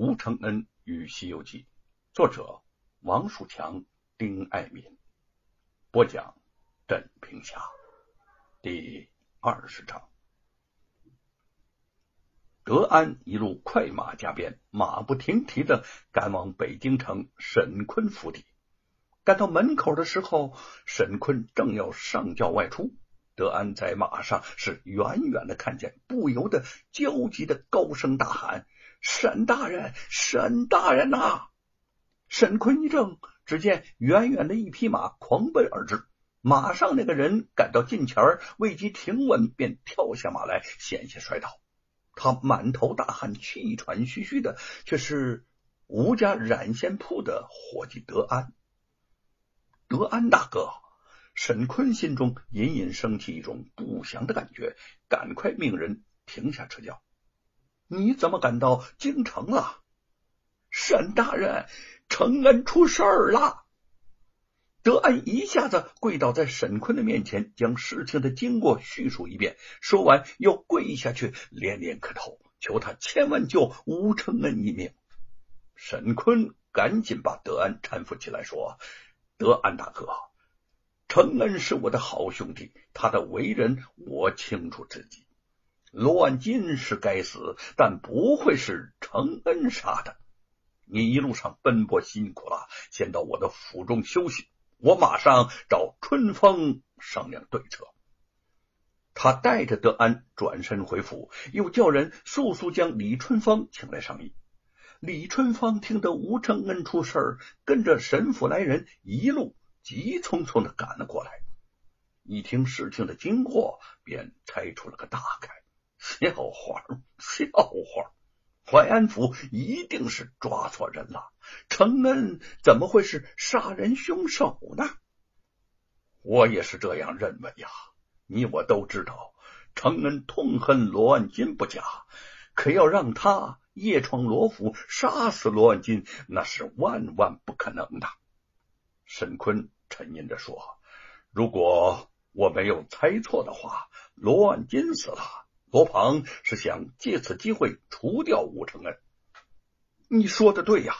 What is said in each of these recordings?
吴承恩与《西游记》，作者王树强、丁爱民，播讲镇平侠，第二十章。德安一路快马加鞭，马不停蹄的赶往北京城沈坤府邸。赶到门口的时候，沈坤正要上轿外出。德安在马上是远远的看见，不由得焦急的高声大喊：“沈大人，沈大人呐！”沈坤一怔，只见远远的一匹马狂奔而至，马上那个人赶到近前未及停稳，便跳下马来，险些摔倒。他满头大汗，气喘吁吁的，却是吴家染线铺的伙计德安。德安大哥。沈坤心中隐隐升起一种不祥的感觉，赶快命人停下车轿。你怎么赶到京城了？沈大人，承恩出事儿了！德安一下子跪倒在沈坤的面前，将事情的经过叙述一遍。说完，又跪下去连连磕头，求他千万救吴承恩一命。沈坤赶紧把德安搀扶起来，说：“德安大哥。”承恩是我的好兄弟，他的为人我清楚自己。罗万金是该死，但不会是承恩杀的。你一路上奔波辛苦了，先到我的府中休息，我马上找春风商量对策。他带着德安转身回府，又叫人速速将李春芳请来商议。李春芳听得吴承恩出事儿跟着神府来人一路。急匆匆的赶了过来，一听事情的经过，便猜出了个大概。笑话，笑话！淮安府一定是抓错人了。承恩怎么会是杀人凶手呢？我也是这样认为呀。你我都知道，承恩痛恨罗万金不假，可要让他夜闯罗府，杀死罗万金，那是万万不可能的。沈坤。沉吟着说：“如果我没有猜错的话，罗万金死了，罗庞是想借此机会除掉吴承恩。你说的对呀，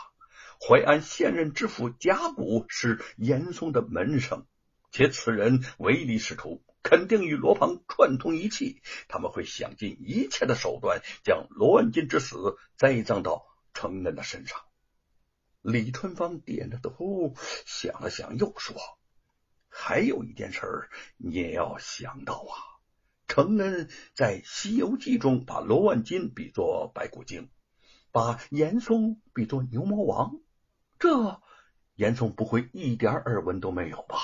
淮安现任知府贾谷是严嵩的门生，且此人唯利是图，肯定与罗庞串通一气。他们会想尽一切的手段，将罗万金之死栽赃到承恩的身上。”李春芳点着头，想了想，又说：“还有一件事，你也要想到啊。承恩在《西游记》中把罗万金比作白骨精，把严嵩比作牛魔王，这严嵩不会一点耳闻都没有吧？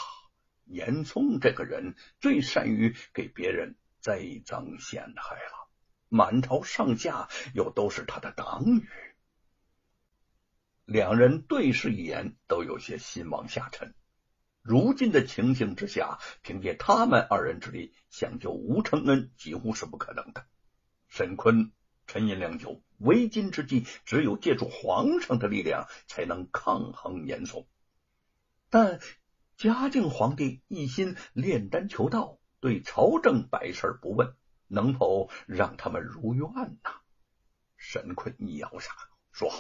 严嵩这个人最善于给别人栽赃陷害了，满朝上下又都是他的党羽。”两人对视一眼，都有些心往下沉。如今的情形之下，凭借他们二人之力想救吴承恩，几乎是不可能的。沈坤沉吟良久，为今之计，只有借助皇上的力量，才能抗衡严嵩。但嘉靖皇帝一心炼丹求道，对朝政百事不问，能否让他们如愿呢？沈坤一咬牙说。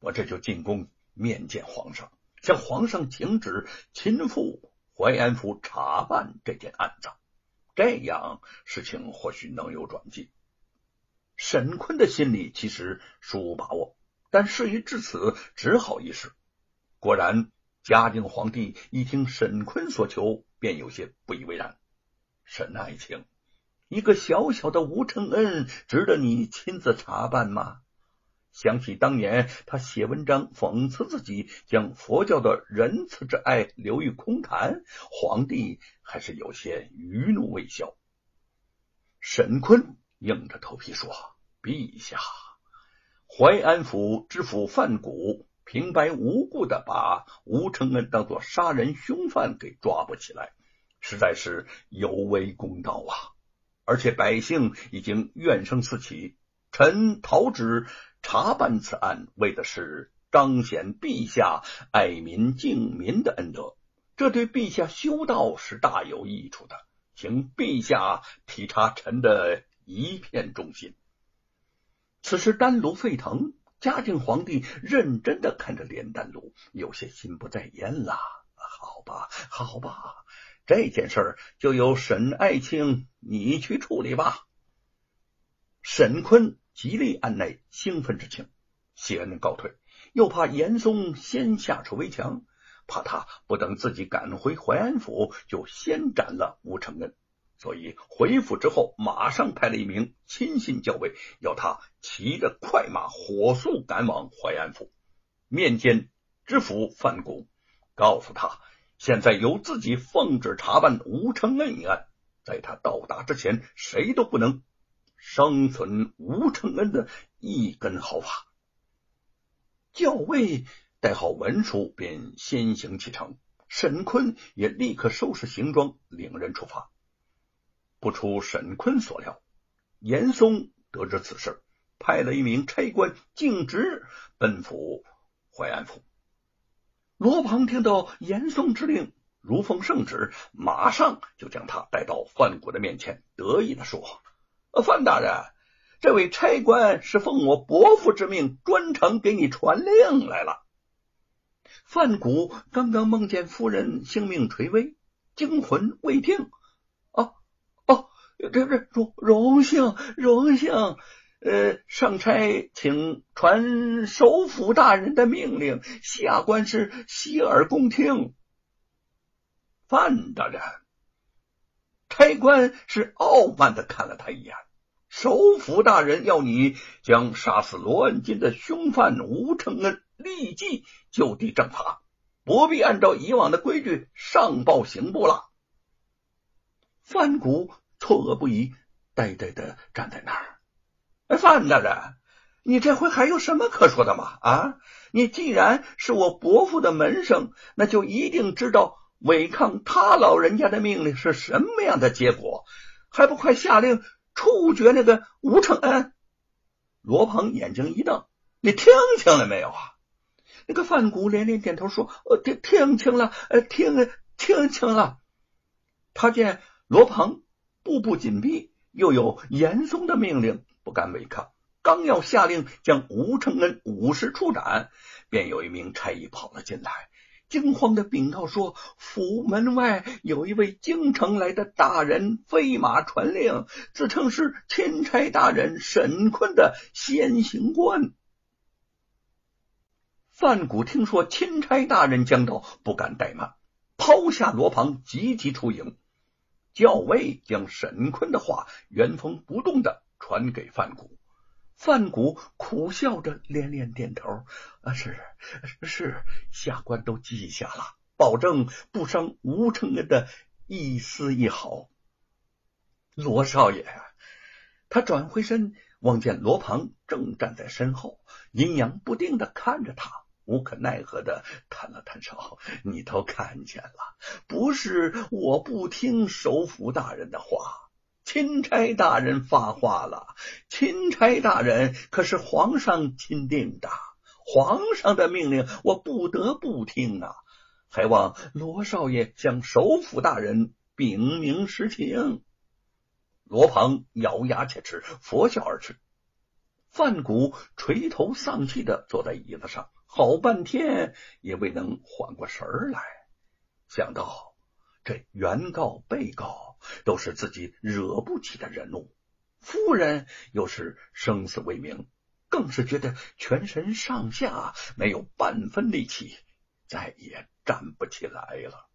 我这就进宫面见皇上，向皇上请旨，亲赴淮安府查办这件案子，这样事情或许能有转机。沈坤的心里其实殊无把握，但事已至此，只好一试。果然，嘉靖皇帝一听沈坤所求，便有些不以为然。沈爱卿，一个小小的吴承恩，值得你亲自查办吗？想起当年他写文章讽刺自己，将佛教的仁慈之爱流于空谈，皇帝还是有些余怒未消。沈坤硬着头皮说：“陛下，淮安府知府范谷平白无故的把吴承恩当做杀人凶犯给抓捕起来，实在是有违公道啊！而且百姓已经怨声四起，臣讨旨。”查办此案，为的是彰显陛下爱民敬民的恩德，这对陛下修道是大有益处的，请陛下体察臣的一片忠心。此时丹炉沸腾，嘉靖皇帝认真的看着炼丹炉，有些心不在焉了。好吧，好吧，这件事就由沈爱卿你去处理吧。沈坤极力按捺兴奋之情，谢恩告退，又怕严嵩先下手为强，怕他不等自己赶回淮安府就先斩了吴承恩。所以回府之后，马上派了一名亲信校尉，要他骑着快马火速赶往淮安府，面见知府范公，告诉他现在由自己奉旨查办吴承恩一案，在他到达之前，谁都不能生存吴承恩的一根毫发。教尉带好文书，便先行启程。沈坤也立刻收拾行装，领人出发。不出沈坤所料，严嵩得知此事，派了一名差官径直奔赴淮安府。罗庞听到严嵩之令，如奉圣旨，马上就将他带到范谷的面前，得意的说：“范大人，这位差官是奉我伯父之命，专程给你传令来了。”范谷刚刚梦见夫人性命垂危，惊魂未定。哦哦这这荣荣幸荣幸，呃，上差请传首府大人的命令，下官是洗耳恭听。范大人，差官是傲慢的看了他一眼。首府大人要你将杀死罗恩金的凶犯吴承恩立即就地正法，不必按照以往的规矩上报刑部了。范谷。错愕不已，呆呆的站在那儿。范大人，你这回还有什么可说的吗？啊，你既然是我伯父的门生，那就一定知道违抗他老人家的命令是什么样的结果，还不快下令处决那个吴承恩？罗鹏眼睛一瞪：“你听清了没有啊？”那个范谷连连点头说：“呃，听听清了，呃，听听清了。”他见罗鹏。步步紧逼，又有严嵩的命令，不敢违抗。刚要下令将吴承恩五十处斩，便有一名差役跑了进来，惊慌的禀告说：“府门外有一位京城来的大人飞马传令，自称是钦差大人沈坤的先行官。”范谷听说钦差大人将到，不敢怠慢，抛下罗庞，急急出营。校尉将沈坤的话原封不动的传给范谷，范谷苦笑着连连点头：“啊，是是，下官都记下了，保证不伤吴承恩的一丝一毫。”罗少爷，他转回身望见罗庞正站在身后，阴阳不定的看着他。无可奈何的摊了摊手，你都看见了，不是我不听首府大人的话，钦差大人发话了，钦差大人可是皇上钦定的，皇上的命令我不得不听啊，还望罗少爷向首府大人禀明实情。罗鹏咬牙切齿，佛笑而去。范谷垂头丧气的坐在椅子上。好半天也未能缓过神来，想到这原告、被告都是自己惹不起的人物，夫人又是生死未明，更是觉得全身上下没有半分力气，再也站不起来了。